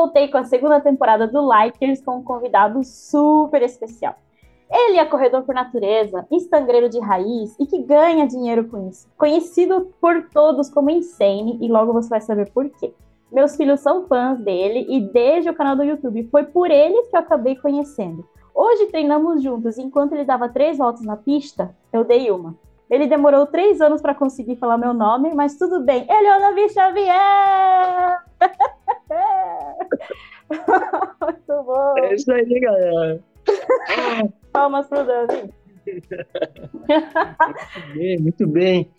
voltei com a segunda temporada do Likers com um convidado super especial. Ele é corredor por natureza, instagreiro de raiz e que ganha dinheiro com isso. Conhecido por todos como Insane, e logo você vai saber por quê. Meus filhos são fãs dele e desde o canal do YouTube foi por eles que eu acabei conhecendo. Hoje treinamos juntos e enquanto ele dava três voltas na pista, eu dei uma. Ele demorou três anos para conseguir falar meu nome, mas tudo bem. Ele é o Davi Xavier! Muito bom! É isso aí, galera! Palmas pro Davi. muito bem, muito bem.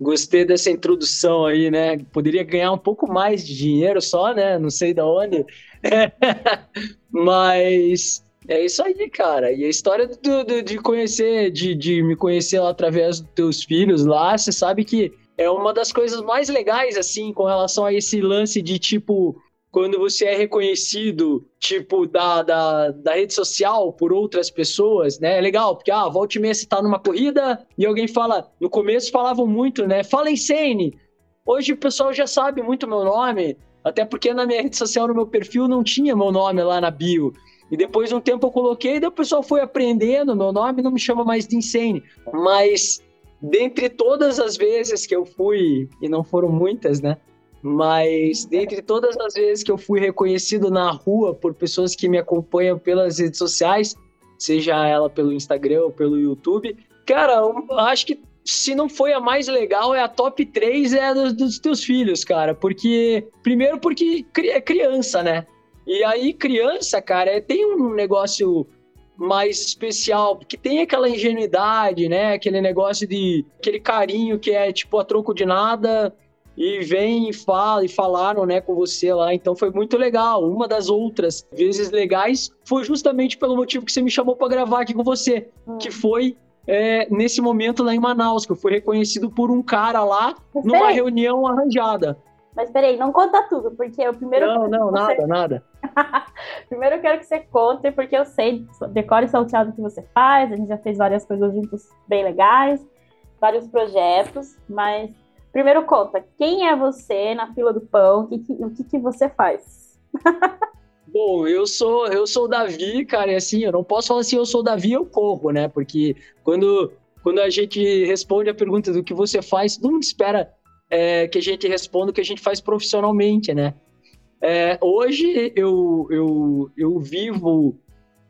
Gostei dessa introdução aí, né? Poderia ganhar um pouco mais de dinheiro só, né? Não sei da onde. Mas é isso aí, cara. E a história do, do, de conhecer, de, de me conhecer lá através dos teus filhos lá, você sabe que é uma das coisas mais legais, assim, com relação a esse lance de tipo quando você é reconhecido, tipo, da, da, da rede social por outras pessoas, né? É legal, porque, ah, volta e meia você tá numa corrida e alguém fala, no começo falavam muito, né? Fala Insane! Hoje o pessoal já sabe muito meu nome, até porque na minha rede social, no meu perfil, não tinha meu nome lá na bio. E depois de um tempo eu coloquei, e o pessoal foi aprendendo, meu nome não me chama mais de Insane. Mas, dentre todas as vezes que eu fui, e não foram muitas, né? Mas dentre todas as vezes que eu fui reconhecido na rua por pessoas que me acompanham pelas redes sociais, seja ela pelo Instagram ou pelo YouTube, cara, eu acho que se não foi a mais legal, é a top 3 é dos, dos teus filhos, cara. Porque, primeiro porque é criança, né? E aí, criança, cara, é, tem um negócio mais especial, porque tem aquela ingenuidade, né? Aquele negócio de. aquele carinho que é tipo a troco de nada e vem e fala e falaram, né, com você lá. Então foi muito legal. Uma das outras vezes legais foi justamente pelo motivo que você me chamou para gravar aqui com você, hum. que foi é, nesse momento lá em Manaus, que eu fui reconhecido por um cara lá Mas numa peraí. reunião arranjada. Mas peraí, não conta tudo, porque o primeiro. Não, não, você... nada, nada. primeiro eu quero que você conte, porque eu sei, decore salteado que você faz, a gente já fez várias coisas juntos bem legais, vários projetos, mas Primeiro conta, quem é você na fila do pão? O que, o que, que você faz? Bom, eu sou eu sou o Davi, cara, e assim, eu não posso falar assim, eu sou o Davi, eu corro, né? Porque quando, quando a gente responde a pergunta do que você faz, todo mundo espera é, que a gente responda o que a gente faz profissionalmente, né? É, hoje eu, eu, eu vivo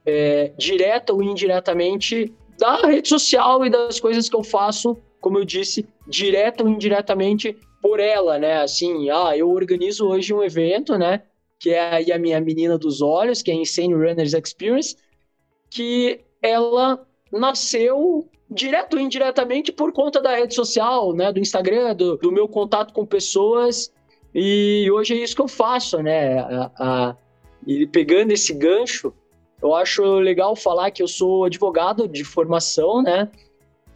é, direta ou indiretamente da rede social e das coisas que eu faço como eu disse, direta ou indiretamente por ela, né? Assim, ah, eu organizo hoje um evento, né? Que é aí a minha menina dos olhos, que é a Insane Runners Experience, que ela nasceu direto ou indiretamente por conta da rede social, né? Do Instagram, do, do meu contato com pessoas. E hoje é isso que eu faço, né? A, a, e pegando esse gancho, eu acho legal falar que eu sou advogado de formação, né?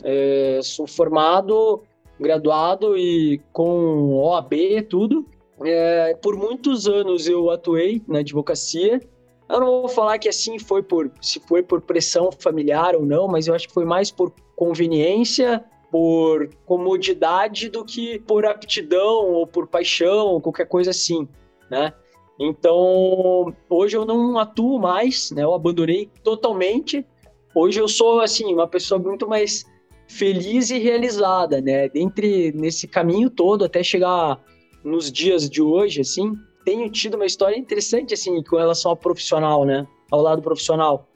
É, sou formado, graduado e com OAB, tudo. É, por muitos anos eu atuei na advocacia. Eu não vou falar que assim foi por se foi por pressão familiar ou não, mas eu acho que foi mais por conveniência, por comodidade do que por aptidão ou por paixão ou qualquer coisa assim, né? Então, hoje eu não atuo mais, né? Eu abandonei totalmente. Hoje eu sou assim uma pessoa muito mais feliz e realizada, né? Entre nesse caminho todo até chegar nos dias de hoje, assim, tenho tido uma história interessante assim com relação ao profissional, né? Ao lado profissional.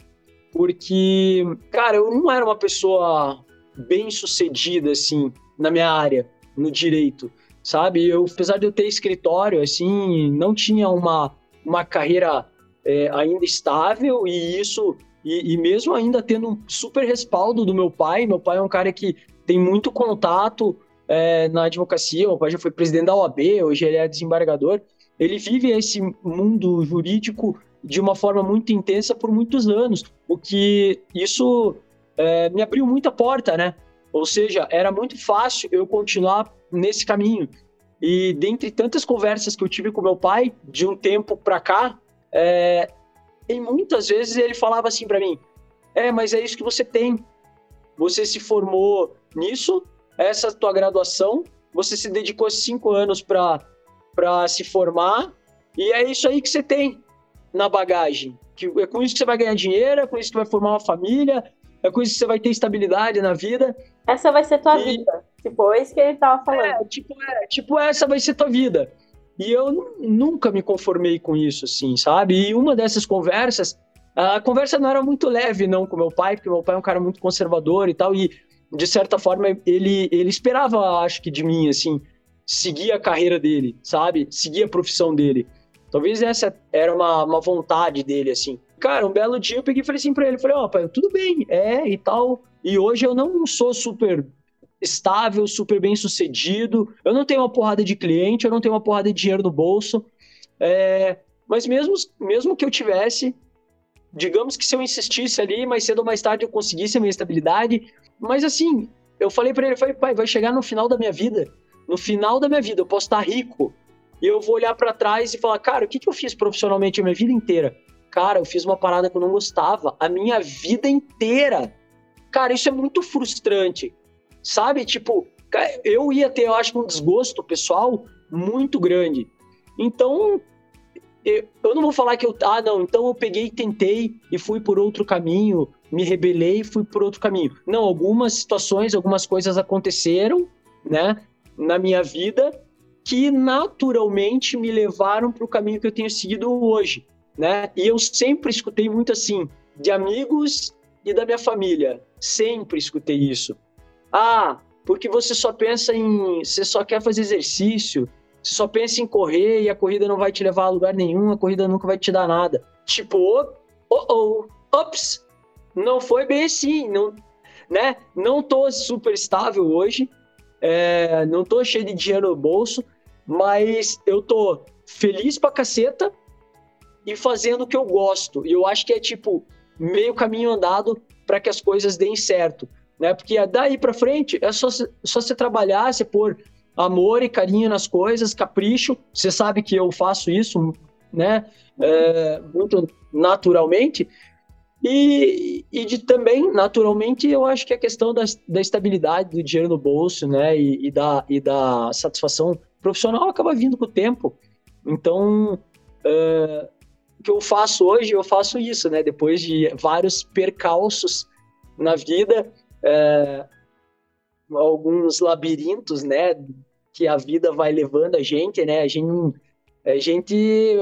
Porque, cara, eu não era uma pessoa bem sucedida assim na minha área, no direito, sabe? Eu, apesar de eu ter escritório, assim, não tinha uma, uma carreira é, ainda estável e isso e, e, mesmo ainda tendo um super respaldo do meu pai, meu pai é um cara que tem muito contato é, na advocacia, meu pai já foi presidente da OAB, hoje ele é desembargador. Ele vive esse mundo jurídico de uma forma muito intensa por muitos anos, o que isso é, me abriu muita porta, né? Ou seja, era muito fácil eu continuar nesse caminho. E dentre tantas conversas que eu tive com meu pai, de um tempo para cá, é, e muitas vezes ele falava assim para mim: É, mas é isso que você tem. Você se formou nisso, essa tua graduação, você se dedicou cinco anos para se formar, e é isso aí que você tem. na bagagem. Que é com isso que você vai ganhar dinheiro, é com isso que vai formar uma família, é com isso que você vai ter estabilidade na vida. Essa vai ser tua e... vida. Tipo, é isso que ele tava falando. É, tipo, é, tipo, essa vai ser tua vida. E eu nunca me conformei com isso, assim, sabe? E uma dessas conversas, a conversa não era muito leve, não, com meu pai, porque meu pai é um cara muito conservador e tal, e de certa forma ele, ele esperava, acho que de mim, assim, seguir a carreira dele, sabe? Seguir a profissão dele. Talvez essa era uma, uma vontade dele, assim. Cara, um belo dia eu peguei e falei assim pra ele, falei, ó, oh, pai, tudo bem, é, e tal, e hoje eu não sou super estável, super bem sucedido. Eu não tenho uma porrada de cliente, eu não tenho uma porrada de dinheiro no bolso. É, mas mesmo, mesmo que eu tivesse, digamos que se eu insistisse ali, mais cedo ou mais tarde eu conseguisse a minha estabilidade. Mas assim, eu falei para ele, falei, pai, vai chegar no final da minha vida. No final da minha vida, eu posso estar rico. E eu vou olhar para trás e falar, cara, o que, que eu fiz profissionalmente a minha vida inteira? Cara, eu fiz uma parada que eu não gostava a minha vida inteira. Cara, isso é muito frustrante sabe? Tipo, eu ia ter, eu acho, um desgosto pessoal muito grande. Então, eu não vou falar que eu. Ah, não, então eu peguei tentei e fui por outro caminho, me rebelei e fui por outro caminho. Não, algumas situações, algumas coisas aconteceram, né, na minha vida que naturalmente me levaram para o caminho que eu tenho seguido hoje, né? E eu sempre escutei muito assim, de amigos e da minha família. Sempre escutei isso. Ah, porque você só pensa em. Você só quer fazer exercício, você só pensa em correr e a corrida não vai te levar a lugar nenhum, a corrida nunca vai te dar nada. Tipo, oh, oh, oh ops, não foi bem assim, não, né? Não tô super estável hoje, é, não tô cheio de dinheiro no bolso, mas eu tô feliz pra caceta e fazendo o que eu gosto. E eu acho que é tipo meio caminho andado para que as coisas deem certo né? Porque daí para frente é só, só você trabalhar, você pôr amor e carinho nas coisas, capricho. Você sabe que eu faço isso, né? É, muito naturalmente. E, e de, também, naturalmente, eu acho que a questão da, da estabilidade do dinheiro no bolso, né? E, e, da, e da satisfação profissional acaba vindo com o tempo. Então, é, o que eu faço hoje, eu faço isso, né? Depois de vários percalços na vida, é, alguns labirintos, né, que a vida vai levando a gente, né, a gente não, a gente,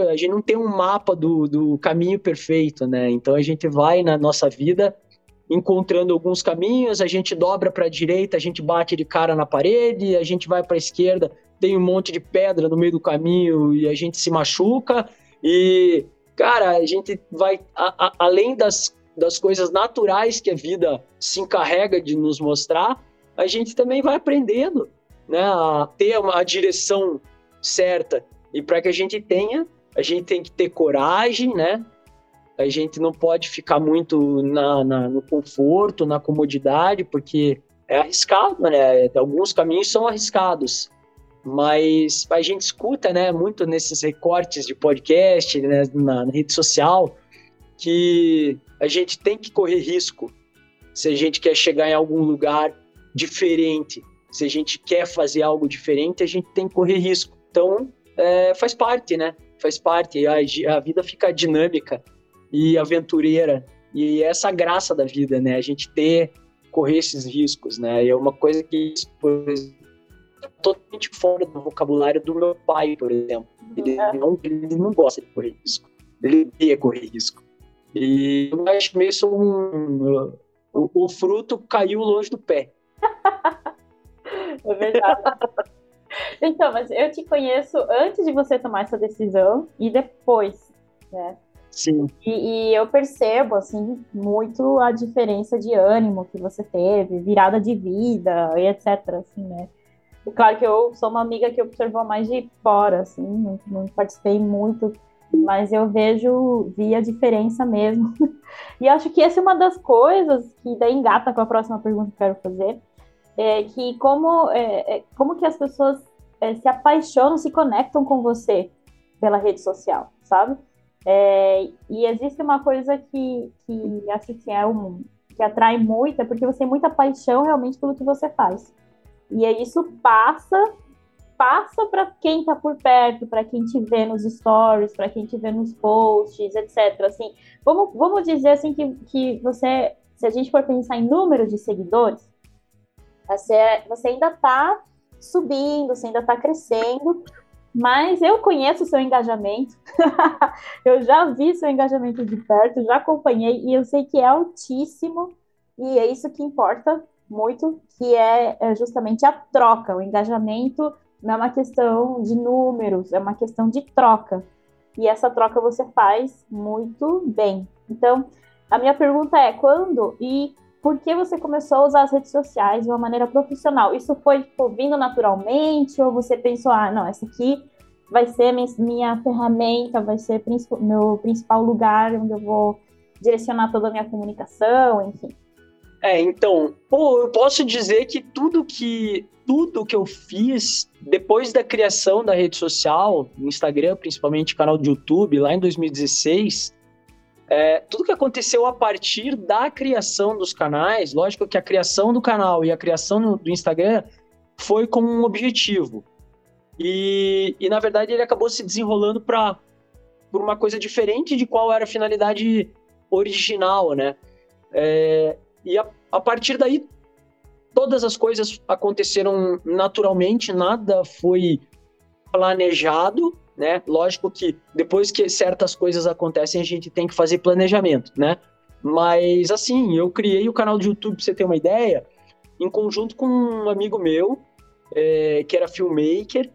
a gente não tem um mapa do, do caminho perfeito, né, então a gente vai na nossa vida encontrando alguns caminhos, a gente dobra para a direita, a gente bate de cara na parede, a gente vai para a esquerda, tem um monte de pedra no meio do caminho e a gente se machuca e cara, a gente vai a, a, além das das coisas naturais que a vida se encarrega de nos mostrar, a gente também vai aprendendo né, a ter uma, a direção certa. E para que a gente tenha, a gente tem que ter coragem, né? A gente não pode ficar muito na, na, no conforto, na comodidade, porque é arriscado, né? Alguns caminhos são arriscados. Mas a gente escuta, né, muito nesses recortes de podcast, né, na, na rede social, que a gente tem que correr risco se a gente quer chegar em algum lugar diferente. Se a gente quer fazer algo diferente, a gente tem que correr risco. Então, é, faz parte, né? Faz parte. A, a vida fica dinâmica e aventureira. E essa graça da vida, né? A gente ter, correr esses riscos, né? E é uma coisa que, por exemplo, é totalmente fora do vocabulário do meu pai, por exemplo. Ele, é. não, ele não gosta de correr risco. Ele odeia correr risco. E acho meio um. O, o fruto caiu longe do pé. é verdade. então, mas eu te conheço antes de você tomar essa decisão e depois, né? Sim. E, e, eu percebo, assim, muito a diferença de ânimo que você teve, virada de vida e etc, assim, né? Claro que eu sou uma amiga que observou mais de fora, assim, não, não participei muito mas eu vejo, vi a diferença mesmo. e acho que essa é uma das coisas que daí engata com a próxima pergunta que eu quero fazer, é que como, é, é, como que as pessoas é, se apaixonam, se conectam com você pela rede social, sabe? É, e existe uma coisa que, que acho que é um que atrai muito, é porque você tem muita paixão realmente pelo que você faz. E isso passa passa para quem está por perto, para quem te vê nos stories, para quem te vê nos posts, etc. Assim, vamos, vamos dizer assim que, que você, se a gente for pensar em número de seguidores, você, você ainda está subindo, você ainda está crescendo, mas eu conheço o seu engajamento, eu já vi seu engajamento de perto, já acompanhei e eu sei que é altíssimo e é isso que importa muito, que é, é justamente a troca, o engajamento não é uma questão de números, é uma questão de troca. E essa troca você faz muito bem. Então, a minha pergunta é: quando e por que você começou a usar as redes sociais de uma maneira profissional? Isso foi tipo, vindo naturalmente ou você pensou, ah, não, essa aqui vai ser minha ferramenta, vai ser meu principal lugar onde eu vou direcionar toda a minha comunicação, enfim? É, então, pô, eu posso dizer que tudo que tudo que eu fiz depois da criação da rede social, Instagram, principalmente canal do YouTube, lá em 2016, é, tudo que aconteceu a partir da criação dos canais, lógico que a criação do canal e a criação do Instagram foi com um objetivo. E, e na verdade ele acabou se desenrolando para por uma coisa diferente de qual era a finalidade original, né? É, e a, a partir daí todas as coisas aconteceram naturalmente, nada foi planejado, né? Lógico que depois que certas coisas acontecem, a gente tem que fazer planejamento, né? Mas assim, eu criei o canal de YouTube, pra você ter uma ideia, em conjunto com um amigo meu, é, que era filmmaker,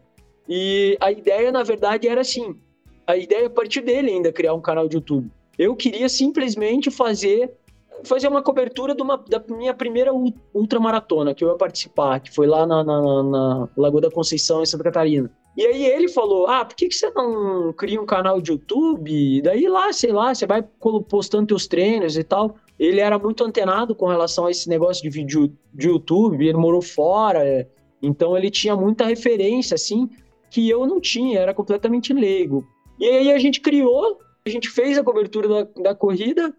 e a ideia, na verdade, era assim, a ideia é a partir dele ainda criar um canal de YouTube. Eu queria simplesmente fazer fazer uma cobertura uma, da minha primeira ultramaratona que eu ia participar, que foi lá na, na, na, Lagoa da Conceição, em Santa Catarina. E aí ele falou: Ah, por que, que você não cria um canal de YouTube? E daí lá, sei lá, você vai postando teus treinos e tal. Ele era muito antenado com relação a esse negócio de vídeo de YouTube, ele morou fora, então ele tinha muita referência, assim, que eu não tinha, era completamente leigo. E aí a gente criou, a gente fez a cobertura da, da corrida,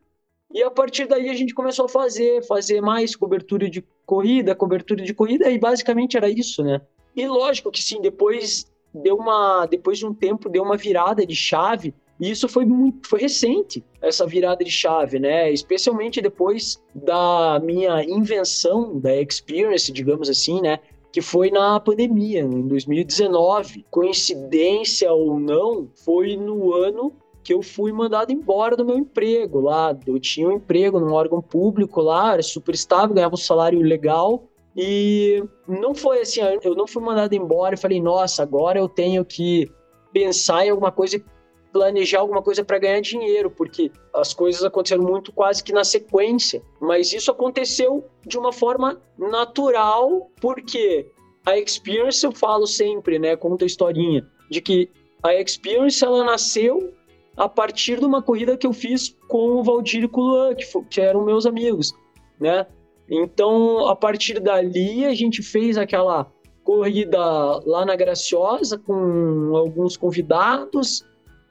e a partir daí a gente começou a fazer, fazer mais cobertura de corrida, cobertura de corrida, e basicamente era isso, né? E lógico que sim, depois deu uma, depois de um tempo deu uma virada de chave, e isso foi muito, foi recente, essa virada de chave, né? Especialmente depois da minha invenção da experience, digamos assim, né? Que foi na pandemia, em 2019. Coincidência ou não, foi no ano que eu fui mandado embora do meu emprego lá. Eu tinha um emprego num órgão público lá, era super estável, ganhava um salário legal. E não foi assim, eu não fui mandado embora e falei, nossa, agora eu tenho que pensar em alguma coisa e planejar alguma coisa para ganhar dinheiro, porque as coisas aconteceram muito quase que na sequência. Mas isso aconteceu de uma forma natural, porque a experience eu falo sempre, né, conta a historinha, de que a experience ela nasceu a partir de uma corrida que eu fiz com o Valdir e com o Luan, que, que eram meus amigos, né? Então, a partir dali, a gente fez aquela corrida lá na Graciosa com alguns convidados,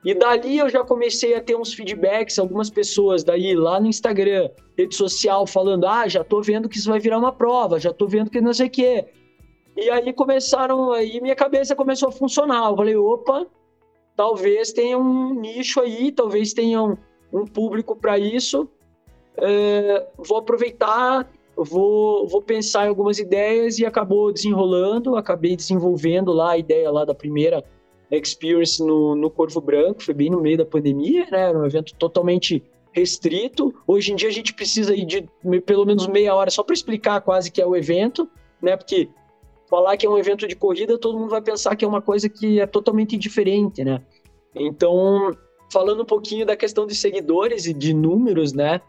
e dali eu já comecei a ter uns feedbacks, algumas pessoas daí lá no Instagram, rede social, falando: ah, já tô vendo que isso vai virar uma prova, já tô vendo que não sei o quê. E aí começaram, aí minha cabeça começou a funcionar. Eu falei: opa, talvez tenha um nicho aí, talvez tenha um, um público para isso. É, vou aproveitar, vou, vou pensar em algumas ideias e acabou desenrolando, acabei desenvolvendo lá a ideia lá da primeira experience no, no Corvo Branco, foi bem no meio da pandemia, né? Era um evento totalmente restrito. Hoje em dia a gente precisa de pelo menos meia hora só para explicar quase que é o evento, né? Porque falar que é um evento de corrida, todo mundo vai pensar que é uma coisa que é totalmente diferente, né? Então, falando um pouquinho da questão de seguidores e de números, né?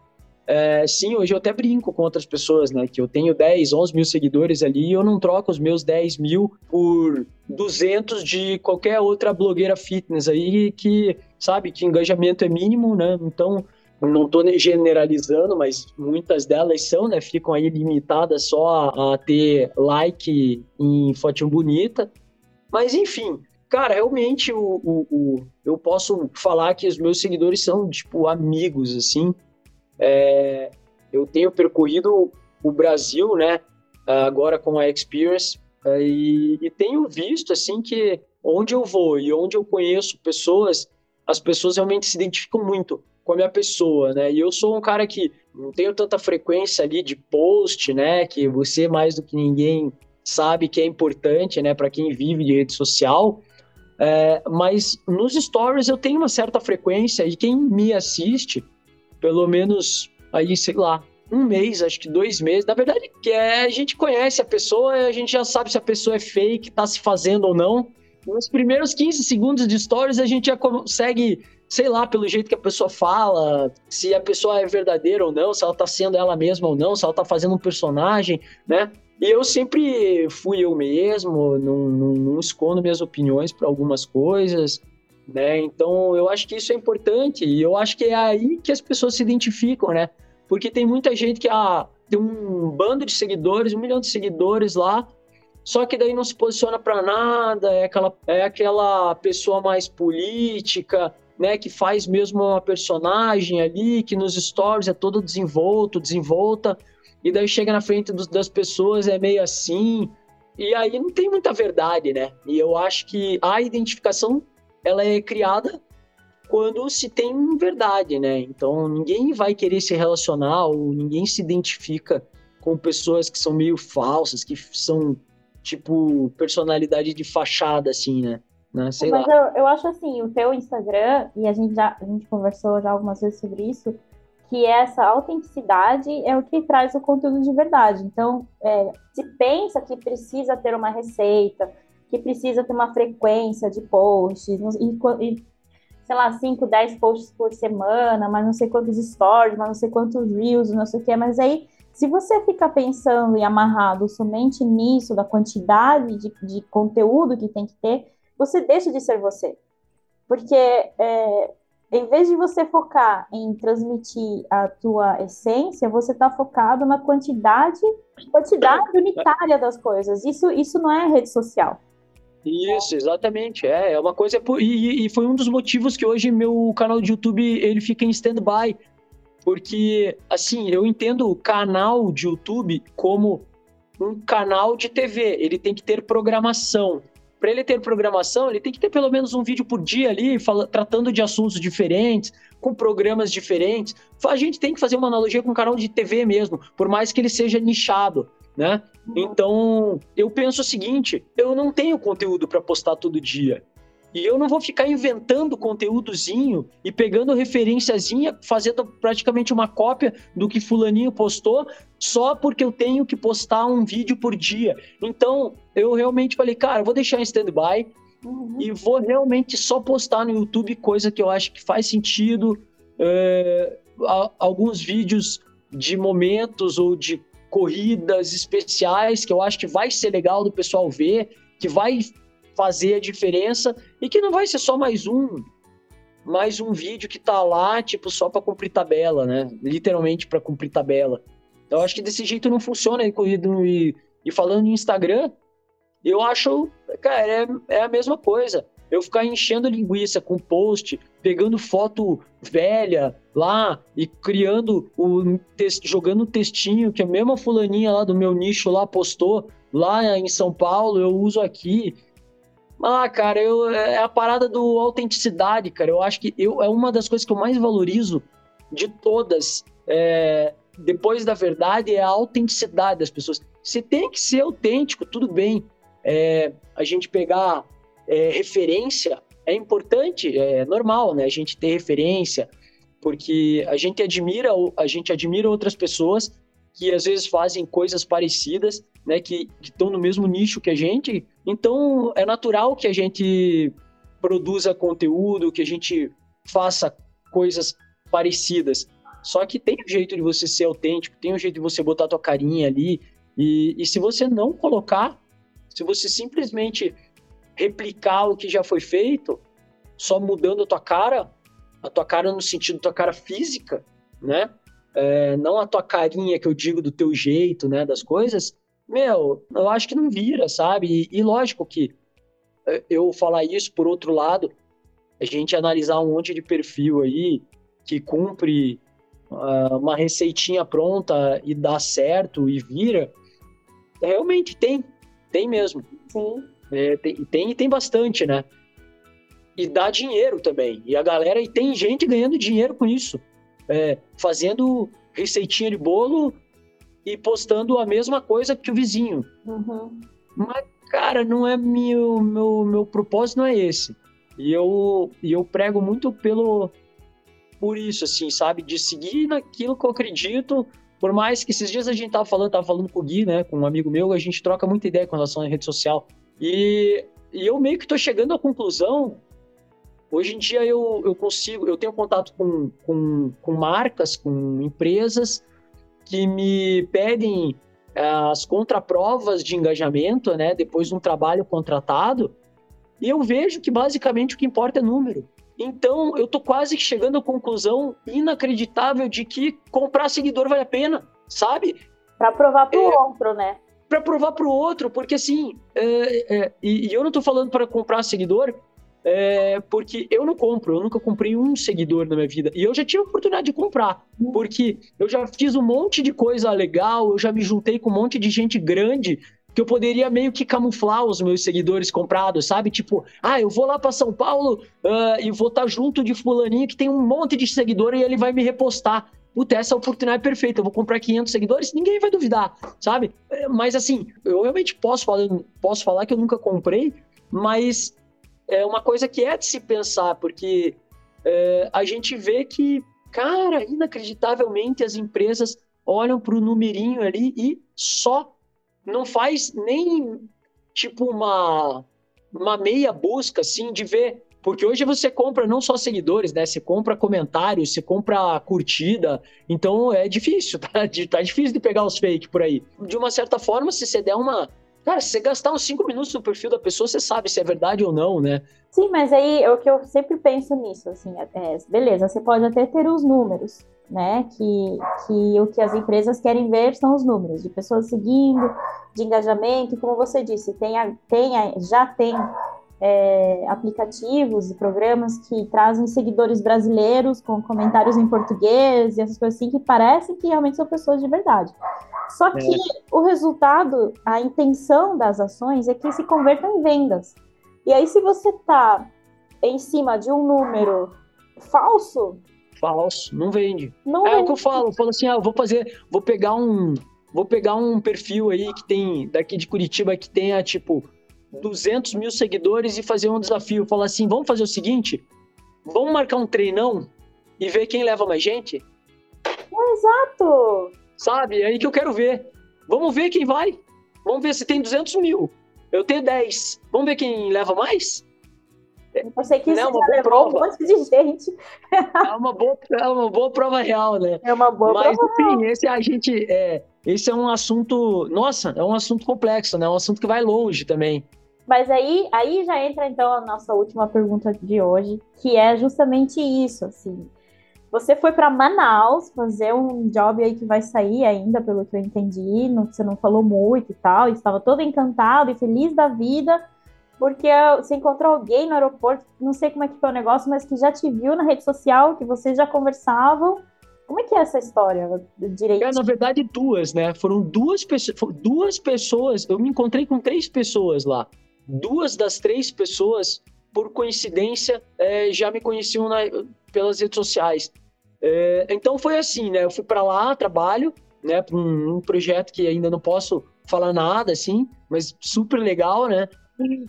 É, sim, hoje eu até brinco com outras pessoas, né? Que eu tenho 10, 11 mil seguidores ali e eu não troco os meus 10 mil por 200 de qualquer outra blogueira fitness aí que, sabe, que engajamento é mínimo, né? Então, não estou generalizando, mas muitas delas são, né? Ficam aí limitadas só a, ter like em fotinho bonita. Mas enfim, cara, realmente o, o, o, eu posso falar que os meus seguidores são, tipo, amigos, assim. É, eu tenho percorrido o Brasil, né? Agora com a Experience, É, e, e tenho visto, assim, que onde eu vou e onde eu conheço pessoas, as pessoas realmente se identificam muito com a minha pessoa, né? E eu sou um cara que não tenho tanta frequência ali de post, né? Que você mais do que ninguém sabe que é importante, né? Para quem vive de rede social. É, mas nos stories eu tenho uma certa frequência e quem me assiste, pelo menos aí, sei lá, um mês, acho que dois meses. Na verdade, que é, a gente conhece a pessoa, a gente já sabe se a pessoa é fake, tá se fazendo ou não. Nos primeiros 15 segundos de stories, a gente já consegue, sei lá, pelo jeito que a pessoa fala, se a pessoa é verdadeira ou não, se ela tá sendo ela mesma ou não, se ela tá fazendo um personagem, né? E eu sempre fui eu mesmo, não, não, não escondo minhas opiniões para algumas coisas, né? Então eu acho que isso é importante e eu acho que é aí que as pessoas se identificam, né? Porque tem muita gente que ah, tem um bando de seguidores, um milhão de seguidores lá, só que daí não se posiciona para nada, é aquela, é aquela pessoa mais política, né, que faz mesmo uma personagem ali, que nos stories é todo desenvolto, desenvolta, e daí chega na frente dos, das pessoas é meio assim, e aí não tem muita verdade, né? E eu acho que a identificação ela é criada quando se tem verdade, né? Então ninguém vai querer se relacionar ou ninguém se identifica com pessoas que são meio falsas, que são tipo personalidade de fachada, assim, né? Né? Sei Mas lá. Eu, eu acho assim, o teu Instagram, e a gente já a gente conversou já algumas vezes sobre isso, que essa autenticidade é o que traz o conteúdo de verdade. Então, é, se pensa que precisa ter uma receita, que precisa ter uma frequência de posts, e, e sei lá, 5, 10 posts por semana, mas não sei quantos stories, mas não sei quantos reels, não sei o que, mas aí se você fica pensando e amarrado somente nisso, da quantidade de, de conteúdo que tem que ter, você deixa de ser você. Porque é, em vez de você focar em transmitir a tua essência, você está focado na quantidade, quantidade unitária das coisas. Isso, isso não é rede social. Isso, exatamente. É, é uma coisa. E, e foi um dos motivos que hoje meu canal de YouTube ele fica em stand-by. Porque, assim, eu entendo o canal de YouTube como um canal de TV. Ele tem que ter programação. Para ele ter programação, ele tem que ter pelo menos um vídeo por dia ali, fala, tratando de assuntos diferentes, com programas diferentes. A gente tem que fazer uma analogia com um canal de TV mesmo, por mais que ele seja nichado né? Uhum. Então, eu penso o seguinte, eu não tenho conteúdo para postar todo dia. E eu não vou ficar inventando conteúdozinho e pegando referenciazinha, fazendo praticamente uma cópia do que fulaninho postou, só porque eu tenho que postar um vídeo por dia. Então, eu realmente falei, cara, vou deixar em stand-by uhum. e vou realmente só postar no YouTube coisa que eu acho que faz sentido, é, alguns vídeos de momentos ou de corridas especiais que eu acho que vai ser legal do pessoal ver, que vai fazer a diferença e que não vai ser só mais um mais um vídeo que tá lá, tipo, só para cumprir tabela, né? Literalmente para cumprir tabela. Eu acho que desse jeito não funciona. E, e falando em Instagram, eu acho, cara, é, é a mesma coisa eu ficar enchendo linguiça com post, pegando foto velha lá e criando o texto, jogando textinho que a mesma fulaninha lá do meu nicho lá postou lá em São Paulo, eu uso aqui. Ah, cara, eu, é a parada do autenticidade, cara. Eu acho que eu, é uma das coisas que eu mais valorizo de todas. É, depois da verdade, é a autenticidade das pessoas. Você tem que ser autêntico, tudo bem. É, a gente pegar é, referência é importante, é normal, né? A gente ter referência, porque a gente admira, a gente admira outras pessoas que às vezes fazem coisas parecidas, né? Que estão no mesmo nicho que a gente. Então é natural que a gente produza conteúdo, que a gente faça coisas parecidas. Só que tem um jeito de você ser autêntico, tem um jeito de você botar a tua carinha ali. E, e se você não colocar, se você simplesmente replicar o que já foi feito, só mudando a tua cara, a tua cara no sentido da tua cara física, né? É, não a tua carinha que eu digo do teu jeito, né, das coisas, meu, eu acho que não vira, sabe? E, e lógico que é, eu falar isso, por outro lado, a gente analisar um monte de perfil aí que cumpre uh, uma receitinha pronta e dá certo e vira, realmente tem, Tem mesmo. Sim. É, tem, tem, tem bastante, né? E dá dinheiro também. E a galera, e tem gente ganhando dinheiro com isso. É, fazendo receitinha de bolo e postando a mesma coisa que o vizinho. Uhum. Mas, cara, não é meu, meu, meu propósito, não é esse. E eu, e eu prego muito pelo por isso, assim, sabe? De seguir naquilo que eu acredito, por mais que esses dias a gente tava falando, tava falando com o Gui, né, com um amigo meu, a gente troca muita ideia com relação à rede social. E, e eu meio que tô chegando à conclusão, hoje em dia eu, eu consigo, eu tenho contato com, com, com marcas, com empresas que me pedem as contraprovas de engajamento, né, depois de um trabalho contratado, e eu vejo que basicamente o que importa é número. Então, eu tô quase chegando à conclusão inacreditável de que comprar seguidor vale a pena, sabe? Para provar pro é, outro, né? Para provar pro outro, porque assim, é, é, e, e, eu não tô falando para comprar seguidor, é, porque eu não compro, eu nunca comprei um seguidor na minha vida. E eu já tive a oportunidade de comprar, porque eu já fiz um monte de coisa legal, eu já me juntei com um monte de gente grande que eu poderia meio que camuflar os meus seguidores comprados, sabe? Tipo, ah, eu vou lá para São Paulo uh, e vou estar tá junto de fulaninho que tem um monte de seguidor e ele vai me repostar. Puta, essa é oportunidade perfeita. Eu vou comprar 500 seguidores, ninguém vai duvidar, sabe? É, mas assim, eu realmente posso falar, posso falar que eu nunca comprei, mas é uma coisa que é de se pensar, porque é, a gente vê que, cara, inacreditavelmente as empresas olham para o numerinho ali e só não faz nem tipo uma, uma meia busca assim de ver. Porque hoje você compra não só seguidores, né? Você compra comentários, você compra curtida. Então é difícil, tá? Tá difícil de pegar os fake por aí. De uma certa forma, se você der uma. Cara, se você gastar uns cinco minutos no perfil da pessoa, você sabe se é verdade ou não, né? Sim, mas aí é o que eu sempre penso nisso, assim, é, é beleza, você pode até ter os números, né? Que, que o que as empresas querem ver são os números de pessoas seguindo, de engajamento, como você disse, tem, a, tem a, já tem é, aplicativos e programas que trazem seguidores brasileiros com comentários em português e essas coisas assim que parecem que realmente são pessoas de verdade. Só que é. o resultado, a intenção das ações é que se convertam em vendas. E aí, se você está em cima de um número falso, falso, não vende. Não é vende. o que eu falo, eu falo assim, ah, vou fazer, vou pegar um, vou pegar um perfil aí que tem, daqui de Curitiba, que tenha, tipo, 200 mil seguidores e fazer um desafio, falar assim, vamos fazer o seguinte, vamos marcar um treinão e ver quem leva mais gente? exato! Sabe, é aí que eu quero ver. Vamos ver quem vai. Vamos ver se tem 200 mil. Eu tenho 10. Vamos ver quem leva mais? Eu sei que isso é uma boa prova. um monte de gente. É uma boa, é uma boa prova real, né? É uma boa Mas, prova enfim, real. esse a gente. É, esse é um assunto. Nossa, é um assunto complexo, né? É um assunto que vai longe também. Mas aí, aí já entra então a nossa última pergunta de hoje, que é justamente isso, assim. Você foi para Manaus fazer um job aí que vai sair ainda, pelo que eu entendi, não, você não falou muito e tal, estava todo encantado e feliz da vida porque você encontrou alguém no aeroporto, não sei como é que foi o negócio, mas que já te viu na rede social, que vocês já conversavam. Como é que é essa história direito? É, na verdade, duas, né? Foram duas duas pessoas. Eu me encontrei com três pessoas lá. Duas das três pessoas, por coincidência, é, já me conheciam na, pelas redes sociais. É, então foi assim, né? Eu fui para lá, trabalho, né? Um, um projeto que ainda não posso falar nada, assim, mas super legal, né?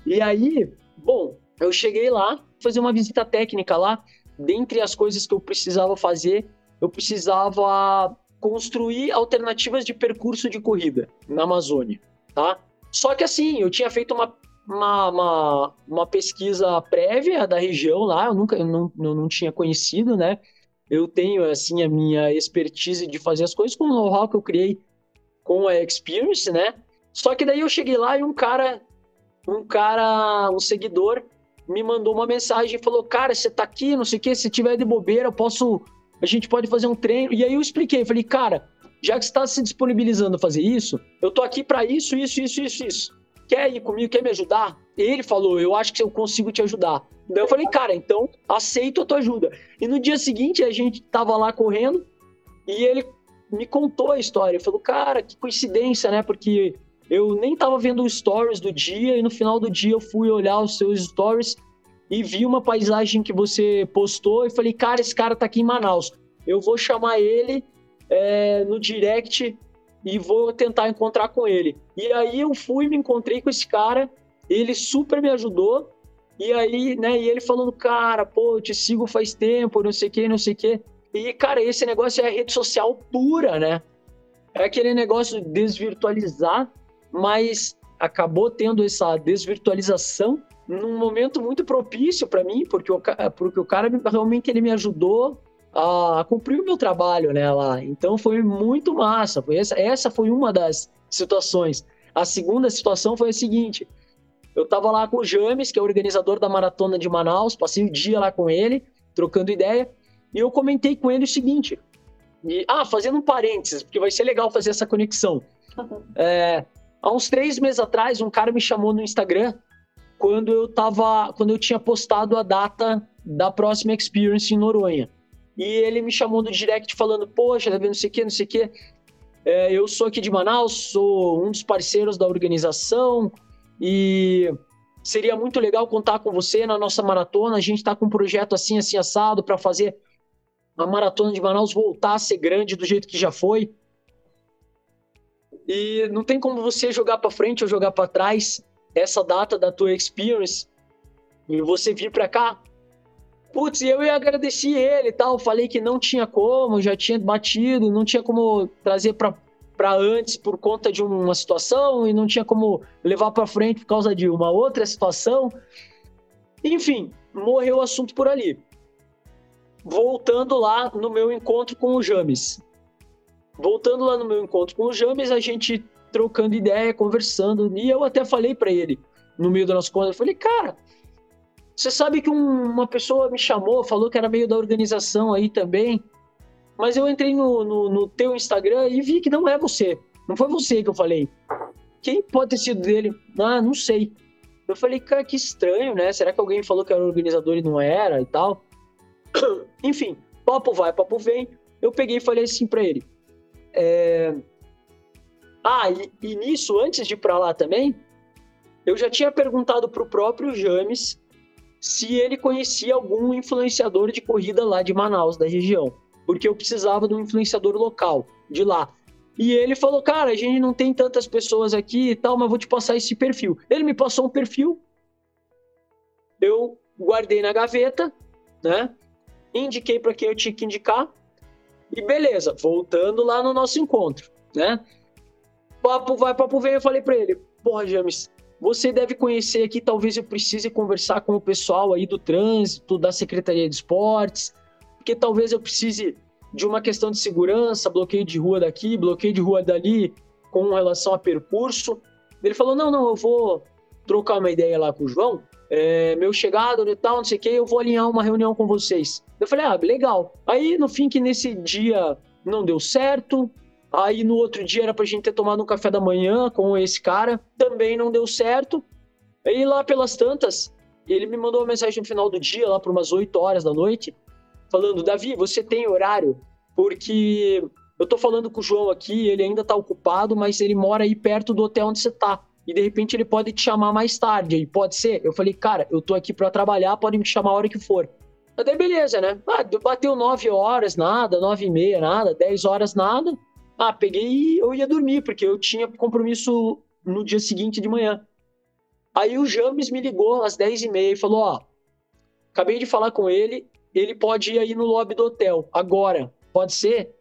E aí, bom, eu cheguei lá, fazer uma visita técnica lá. Dentre as coisas que eu precisava fazer, eu precisava construir alternativas de percurso de corrida na Amazônia, tá? Só que assim, eu tinha feito uma, uma, uma, uma pesquisa prévia da região lá, eu nunca eu não, eu não tinha conhecido, né? Eu tenho, assim, a minha expertise de fazer as coisas com o know-how que eu criei com a Experience, né? Só que daí eu cheguei lá e um cara um cara, um seguidor, me mandou uma mensagem e falou: Cara, você tá aqui, não sei o que, se tiver de bobeira, eu posso. A gente pode fazer um treino. E aí eu expliquei, falei, cara, já que está se disponibilizando a fazer isso, eu tô aqui para isso, isso, isso, isso, isso. Quer ir comigo? Quer me ajudar? Ele falou, eu acho que eu consigo te ajudar. Daí eu falei, cara, então aceito a tua ajuda. E no dia seguinte a gente tava lá correndo e ele me contou a história. Falou, cara, que coincidência, né? Porque eu nem tava vendo os stories do dia e no final do dia eu fui olhar os seus stories e vi uma paisagem que você postou e falei, cara, esse cara tá aqui em Manaus. Eu vou chamar ele é, no direct e vou tentar encontrar com ele. E aí eu fui, me encontrei com esse cara, ele super me ajudou. E aí, né, e ele falando, cara, pô, eu te sigo faz tempo, não sei o que, não sei o que. E, cara, esse negócio é rede social pura, né? É aquele negócio de desvirtualizar, mas acabou tendo essa desvirtualização num momento muito propício para mim, porque o, porque o cara realmente ele me ajudou a cumprir o meu trabalho né, lá. Então foi muito massa. Foi essa, essa foi uma das situações. A segunda situação foi a seguinte: eu estava lá com o James, que é o organizador da maratona de Manaus, passei o dia lá com ele, trocando ideia, e eu comentei com ele o seguinte. E, ah, fazendo um parênteses, porque vai ser legal fazer essa conexão. É, há uns três meses atrás, um cara me chamou no Instagram quando eu tava, quando eu tinha postado a data da próxima experience em Noronha. E ele me chamou no direct falando: Poxa, Davi, não sei o que, não sei o que. É, eu sou aqui de Manaus, sou um dos parceiros da organização e seria muito legal contar com você na nossa maratona. A gente está com um projeto assim, assim, assado para fazer a maratona de Manaus voltar a ser grande do jeito que já foi. E não tem como você jogar para frente ou jogar para trás essa data da tua experience e você vir para cá Putz, eu ia agradecer ele e tal. Falei que não tinha como, já tinha batido, não tinha como trazer para antes por conta de uma situação e não tinha como levar para frente por causa de uma outra situação. Enfim, morreu o assunto por ali. Voltando lá no meu encontro com o James. Voltando lá no meu encontro com o James, a gente trocando ideia, conversando, e eu até falei para ele no meio da nossa conversa, eu falei, cara, você sabe que um, uma pessoa me chamou, falou que era meio da organização aí também, mas eu entrei no, no, no, teu Instagram e vi que não é você. Não foi você que eu falei. Quem pode ter sido dele? Ah, não sei. Eu falei, cara, que estranho, né? Será que alguém falou que era organizador e não era e tal? Enfim, papo vai, papo vem. Eu peguei e falei assim pra ele. É... Ah, e, e nisso, antes de ir pra lá também, eu já tinha perguntado pro próprio James se ele conhecia algum influenciador de corrida lá de Manaus, da região, porque eu precisava de um influenciador local de lá. E ele falou: Cara, a gente não tem tantas pessoas aqui e tal, mas vou te passar esse perfil. Ele me passou um perfil, eu guardei na gaveta, né? Indiquei para quem eu tinha que indicar, e beleza, voltando lá no nosso encontro, né? Papo vai, papo vem, eu falei para ele: Porra, James, você deve conhecer aqui, talvez eu precise conversar com o pessoal aí do trânsito, da Secretaria de Esportes, porque talvez eu precise de uma questão de segurança, bloqueio de rua daqui, bloqueio de rua dali, com relação a percurso. Ele falou: não, não, eu vou trocar uma ideia lá com o João, é, meu chegado e tal, não sei o que, eu vou alinhar uma reunião com vocês. Eu falei: ah, legal. Aí, no fim, que nesse dia não deu certo, Aí no outro dia era pra gente ter tomado um café da manhã com esse cara, também não deu certo. Aí lá pelas tantas, ele me mandou uma mensagem no final do dia, lá por umas 8 horas da noite, falando: Davi, você tem horário? Porque eu tô falando com o João aqui, ele ainda tá ocupado, mas ele mora aí perto do hotel onde você tá. E de repente ele pode te chamar mais tarde, aí pode ser? Eu falei, cara, eu tô aqui para trabalhar, pode me chamar a hora que for. Até beleza, né? Ah, bateu 9 horas, nada, 9 e meia, nada, 10 horas, nada. Ah, peguei e eu ia dormir, porque eu tinha compromisso no dia seguinte de manhã. Aí o James me ligou às 10h30 e falou: Ó, acabei de falar com ele, ele pode ir aí no lobby do hotel, agora. Pode ser?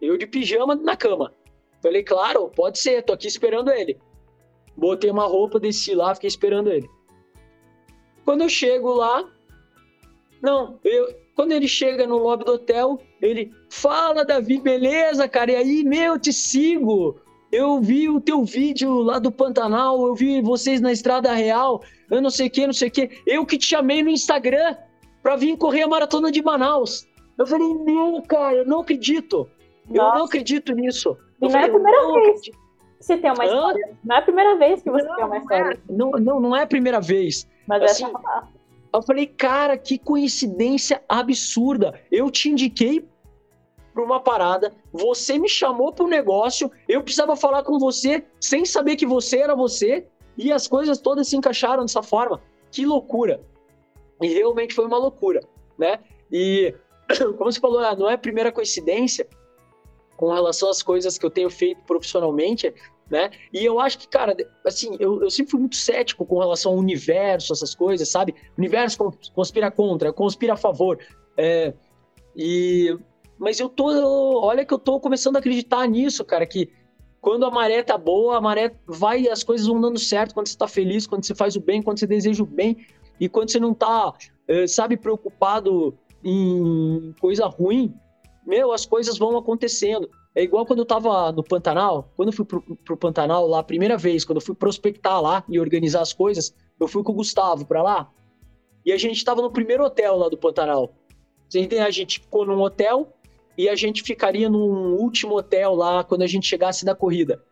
Eu de pijama na cama. Falei, claro, pode ser, tô aqui esperando ele. Botei uma roupa, desci lá, fiquei esperando ele. Quando eu chego lá, não, eu, quando ele chega no lobby do hotel, ele fala, Davi, beleza, cara? E aí, meu, te sigo. Eu vi o teu vídeo lá do Pantanal, eu vi vocês na Estrada Real, eu não sei o que, não sei o que. Eu que te chamei no Instagram pra vir correr a maratona de Manaus. Eu falei, meu, cara, eu não acredito. Nossa. Eu não acredito nisso. E não é a primeira vez acredito. que você tem uma história. Hã? Não é a primeira vez que você não, tem uma história. Não, não, não é a primeira vez. Mas assim, essa é eu falei, cara, que coincidência absurda. Eu te indiquei para uma parada, você me chamou para um negócio, eu precisava falar com você sem saber que você era você, e as coisas todas se encaixaram dessa forma. Que loucura! E realmente foi uma loucura, né? E, como você falou, ah, não é a primeira coincidência com relação às coisas que eu tenho feito profissionalmente, né? E eu acho que, cara, assim, eu, eu sempre fui muito cético com relação ao universo, essas coisas, sabe? O universo conspira contra, conspira a favor. É, e, mas eu tô, olha que eu tô começando a acreditar nisso, cara, que quando a maré tá boa, a maré vai, as coisas vão dando certo, quando você tá feliz, quando você faz o bem, quando você deseja o bem, e quando você não tá, é, sabe, preocupado em coisa ruim, meu, as coisas vão acontecendo. É igual quando eu tava no Pantanal, quando eu fui pro, pro Pantanal lá a primeira vez, quando eu fui prospectar lá e organizar as coisas, eu fui com o Gustavo pra lá, e a gente tava no primeiro hotel lá do Pantanal. A gente ficou num hotel e a gente ficaria num último hotel lá quando a gente chegasse da corrida.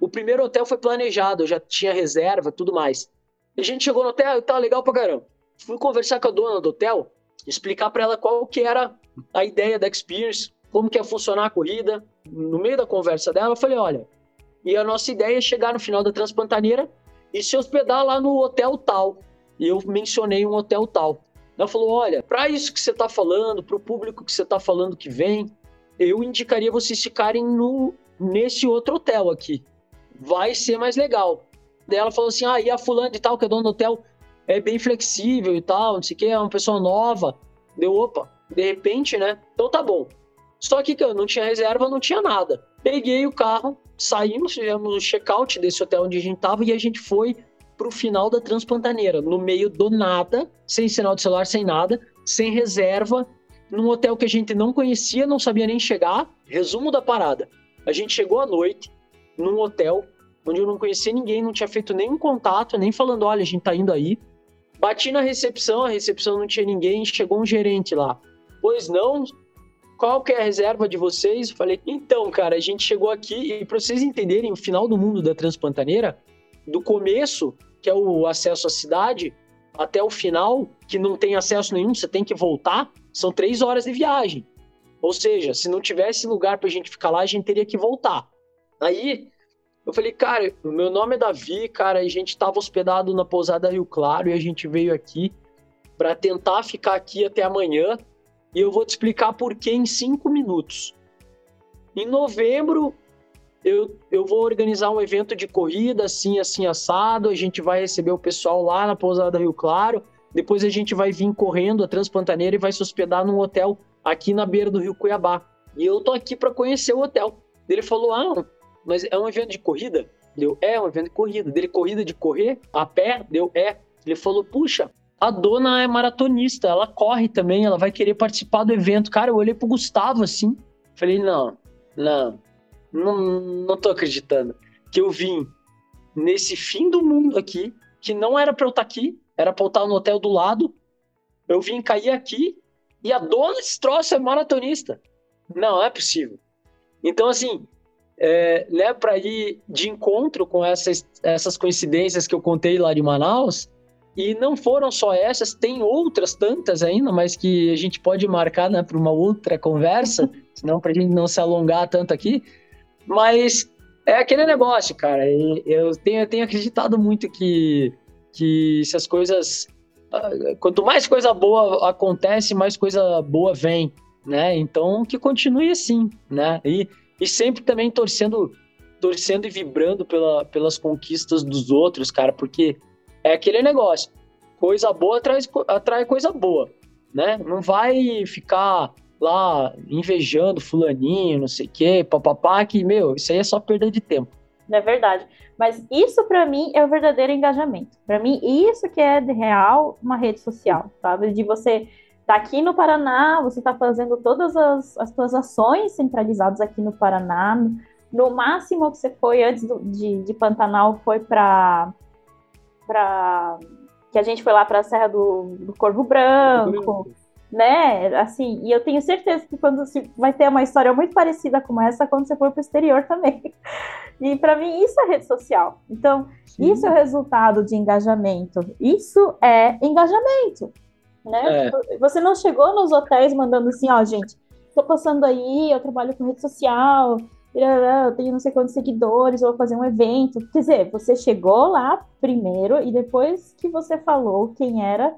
O primeiro hotel foi planejado, já tinha reserva, tudo mais. E a gente chegou no hotel e tá legal pra caramba. Fui conversar com a dona do hotel, explicar para ela qual que era a ideia da Experience, como que ia funcionar a corrida. No meio da conversa dela, eu falei, olha, e a nossa ideia é chegar no final da Transpantaneira e se hospedar lá no hotel tal. E eu mencionei um hotel tal. Ela falou, olha, para isso que você está falando, para o público que você está falando que vem, eu indicaria vocês ficarem no, nesse outro hotel aqui. Vai ser mais legal. Daí ela falou assim, ah, e a fulana e tal, que é dona do hotel, é bem flexível e tal, não sei o que, é uma pessoa nova. Deu, opa, de repente, né? Então tá bom. Só que eu não tinha reserva, não tinha nada. Peguei o carro, saímos, fizemos o check-out desse hotel onde a gente tava e a gente foi pro final da Transpantaneira, no meio do nada, sem sinal de celular, sem nada, sem reserva, num hotel que a gente não conhecia, não sabia nem chegar. Resumo da parada: a gente chegou à noite num hotel onde eu não conhecia ninguém, não tinha feito nenhum contato, nem falando, olha, a gente tá indo aí. Bati na recepção, a recepção não tinha ninguém, chegou um gerente lá. Pois não, qual que é a reserva de vocês? Falei, então, cara, a gente chegou aqui e para vocês entenderem o final do mundo da Transpantaneira, do começo, que é o acesso à cidade, até o final, que não tem acesso nenhum, você tem que voltar, são três horas de viagem. Ou seja, se não tivesse lugar para a gente ficar lá, a gente teria que voltar. Aí eu falei, cara, o meu nome é Davi, cara, a gente estava hospedado na pousada Rio Claro e a gente veio aqui para tentar ficar aqui até amanhã e eu vou te explicar por que em cinco minutos. Em novembro, eu, eu vou organizar um evento de corrida, assim, assim, assado, a gente vai receber o pessoal lá na pousada Rio Claro, depois a gente vai vir correndo a Transpantaneira e vai se hospedar num hotel aqui na beira do Rio Cuiabá. E eu tô aqui para conhecer o hotel. Ele falou, ah, mas é um evento de corrida? Deu, é um evento de corrida. Dele, corrida de correr a pé? Deu, é. Ele falou, puxa, a dona é maratonista, ela corre também, ela vai querer participar do evento. Cara, eu olhei pro Gustavo assim, falei, não, não, não, não tô acreditando que eu vim nesse fim do mundo aqui, que não era pra eu estar tá aqui, era pra eu estar tá no hotel do lado, eu vim cair aqui e a dona desse troço é maratonista. Não, é possível. Então, assim, é, né, para ir de encontro com essas, essas coincidências que eu contei lá de Manaus, e não foram só essas, tem outras tantas ainda, mas que a gente pode marcar né, para uma outra conversa, senão para a gente não se alongar tanto aqui. Mas é aquele negócio, cara. Eu tenho, eu tenho acreditado muito que, que se as coisas. Ah, quanto mais coisa boa acontece, mais coisa boa vem, né? Então que continue assim, né? E e sempre também torcendo, torcendo e vibrando pela, pelas conquistas dos outros, cara, porque é aquele negócio. Coisa boa atrai, atrai coisa boa, né? Não vai ficar lá invejando fulaninho, não sei o quê, papapá, que, meu, isso aí é só perda de tempo. É verdade. Mas isso para mim é o verdadeiro engajamento. Para mim, isso que é de real uma rede social, sabe? De você Está aqui no Paraná, você está fazendo todas as, as suas ações centralizadas aqui no Paraná. No máximo que você foi antes do, de, de Pantanal foi para para que a gente foi lá para a Serra do, do Corvo Branco, né? Assim, e eu tenho certeza que quando se vai ter uma história muito parecida com essa quando você for para o exterior também. E para mim isso é rede social. Então, Sim. isso é o resultado de engajamento. Isso é engajamento né? É. Tipo, você não chegou nos hotéis mandando assim, ó, gente, tô passando aí, eu trabalho com rede social, eu tenho não sei quantos seguidores, vou fazer um evento. Quer dizer, você chegou lá primeiro e depois que você falou quem era,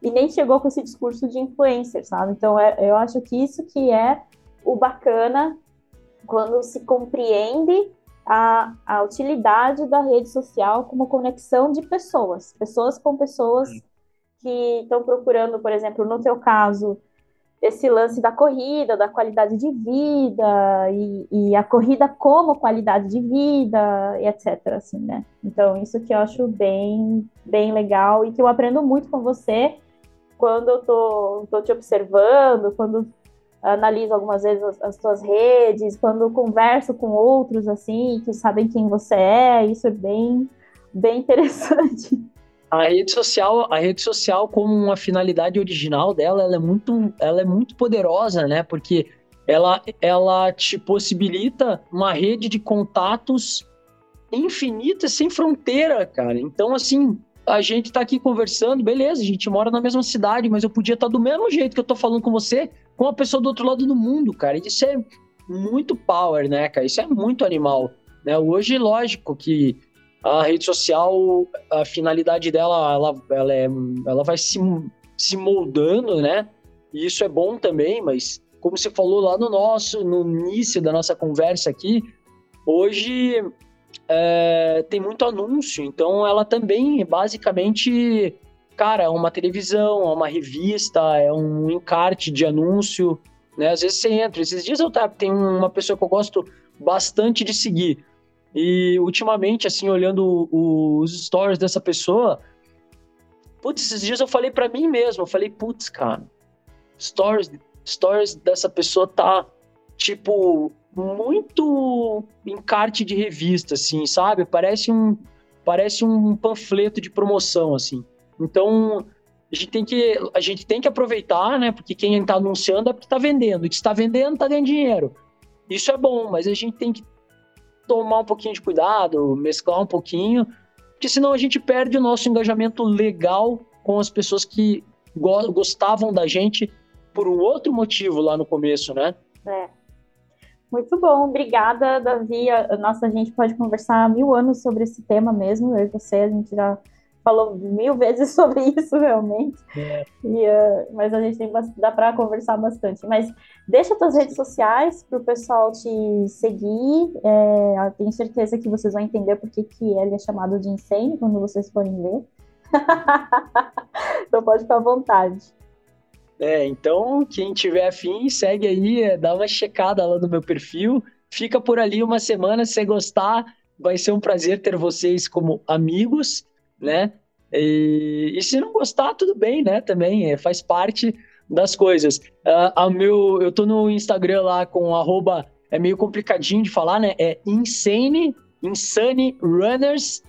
e nem chegou com esse discurso de influencer, sabe? Então, é, eu acho que isso que é o bacana quando se compreende a, a utilidade da rede social como conexão de pessoas, pessoas com pessoas que estão procurando, por exemplo, no teu caso, esse lance da corrida, da qualidade de vida e, e, a corrida como qualidade de vida e etc. Assim, né? Então isso que eu acho bem bem legal e que eu aprendo muito com você quando eu tô, tô te observando, quando analiso algumas vezes as, as tuas redes, quando converso com outros assim que sabem quem você é, isso é bem bem interessante. A rede social, a rede social como uma finalidade original dela, ela é muito, ela é muito poderosa, né? Porque ela, ela te possibilita uma rede de contatos infinita, sem fronteira, cara. Então, assim, a gente tá aqui conversando, beleza, a gente mora na mesma cidade, mas eu podia estar tá do mesmo jeito que eu tô falando com você, com uma pessoa do outro lado do mundo, cara. Isso é muito power, né, cara? Isso é muito animal. Né? Hoje, lógico que a rede social, a finalidade dela, ela, ela, é, ela vai se, se moldando, né? E isso é bom também, mas como você falou lá no nosso, no início da nossa conversa aqui, hoje é, tem muito anúncio, então ela também basicamente, cara, é uma televisão, é uma revista, é um encarte de anúncio, né? Às vezes você entra, esses dias eu tava, tem uma pessoa que eu gosto bastante de seguir, e ultimamente, assim, olhando os stories dessa pessoa, putz, esses dias eu falei para mim mesmo, eu falei, putz, cara, stories, stories dessa pessoa tá, tipo, muito encarte de revista, assim, sabe? Parece um, parece um panfleto de promoção, assim. Então, a gente tem que, a gente tem que aproveitar, né? Porque quem está anunciando é porque está vendendo. E que está vendendo, está ganhando dinheiro. Isso é bom, mas a gente tem que tomar um pouquinho de cuidado, mesclar um pouquinho, porque senão a gente perde o nosso engajamento legal com as pessoas que go gostavam da gente por um outro motivo lá no começo, né? É. Muito bom, obrigada, Davi. Nossa, a gente pode conversar mil anos sobre esse tema mesmo. Eu e você, a gente já falou mil vezes sobre isso, realmente. É. E, uh, mas a gente tem dá para conversar bastante. Mas deixa suas redes sociais para o pessoal te seguir. É, tenho certeza que vocês vão entender por que, ele é chamado de insane quando vocês forem ver. então pode ficar à vontade. É, então quem tiver afim, segue aí, é, dá uma checada lá no meu perfil. Fica por ali uma semana, se você gostar, vai ser um prazer ter vocês como amigos né? E, e, se não gostar, tudo bem, né? Também é, faz parte das coisas. Uh, a meu, eu tô no Instagram lá com arroba, é meio complicadinho de falar, né? É insane, insane runners,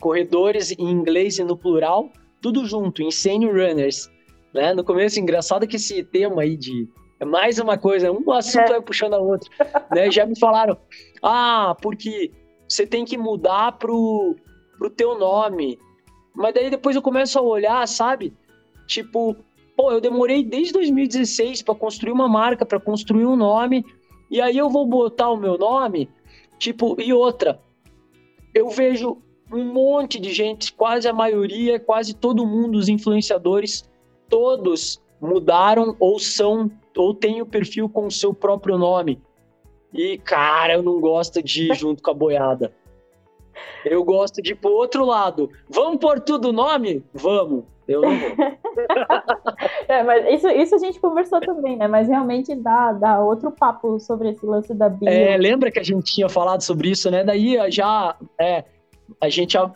corredores em inglês e no plural, tudo junto, insane runners. Né? No começo, engraçado que esse tema aí de é mais uma coisa, um assunto é. vai puxando a outro. né? Já me falaram, ah, porque você tem que mudar pro, pro teu nome. Mas daí depois eu começo a olhar, sabe? Tipo, pô, eu demorei desde 2016 para construir uma marca, para construir um nome, e aí eu vou botar o meu nome, tipo, e outra. Eu vejo um monte de gente, quase a maioria, quase todo mundo, os influenciadores, todos mudaram ou são ou têm o perfil com o seu próprio nome. E, cara, eu não gosto de ir junto com a boiada. Eu gosto de ir pro outro lado. Vamos pôr tudo nome? Vamos. Eu não vou. é, mas isso, isso a gente conversou também, né? Mas realmente dá, dá outro papo sobre esse lance da bio. É, lembra que a gente tinha falado sobre isso, né? Daí já é, a gente já,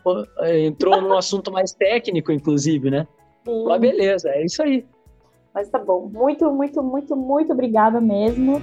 entrou num assunto mais técnico, inclusive, né? Sim. Mas beleza, é isso aí. Mas tá bom. Muito, muito, muito, muito obrigada mesmo.